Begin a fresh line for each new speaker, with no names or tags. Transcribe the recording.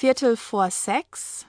Viertel vor sechs.